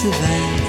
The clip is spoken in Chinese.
自来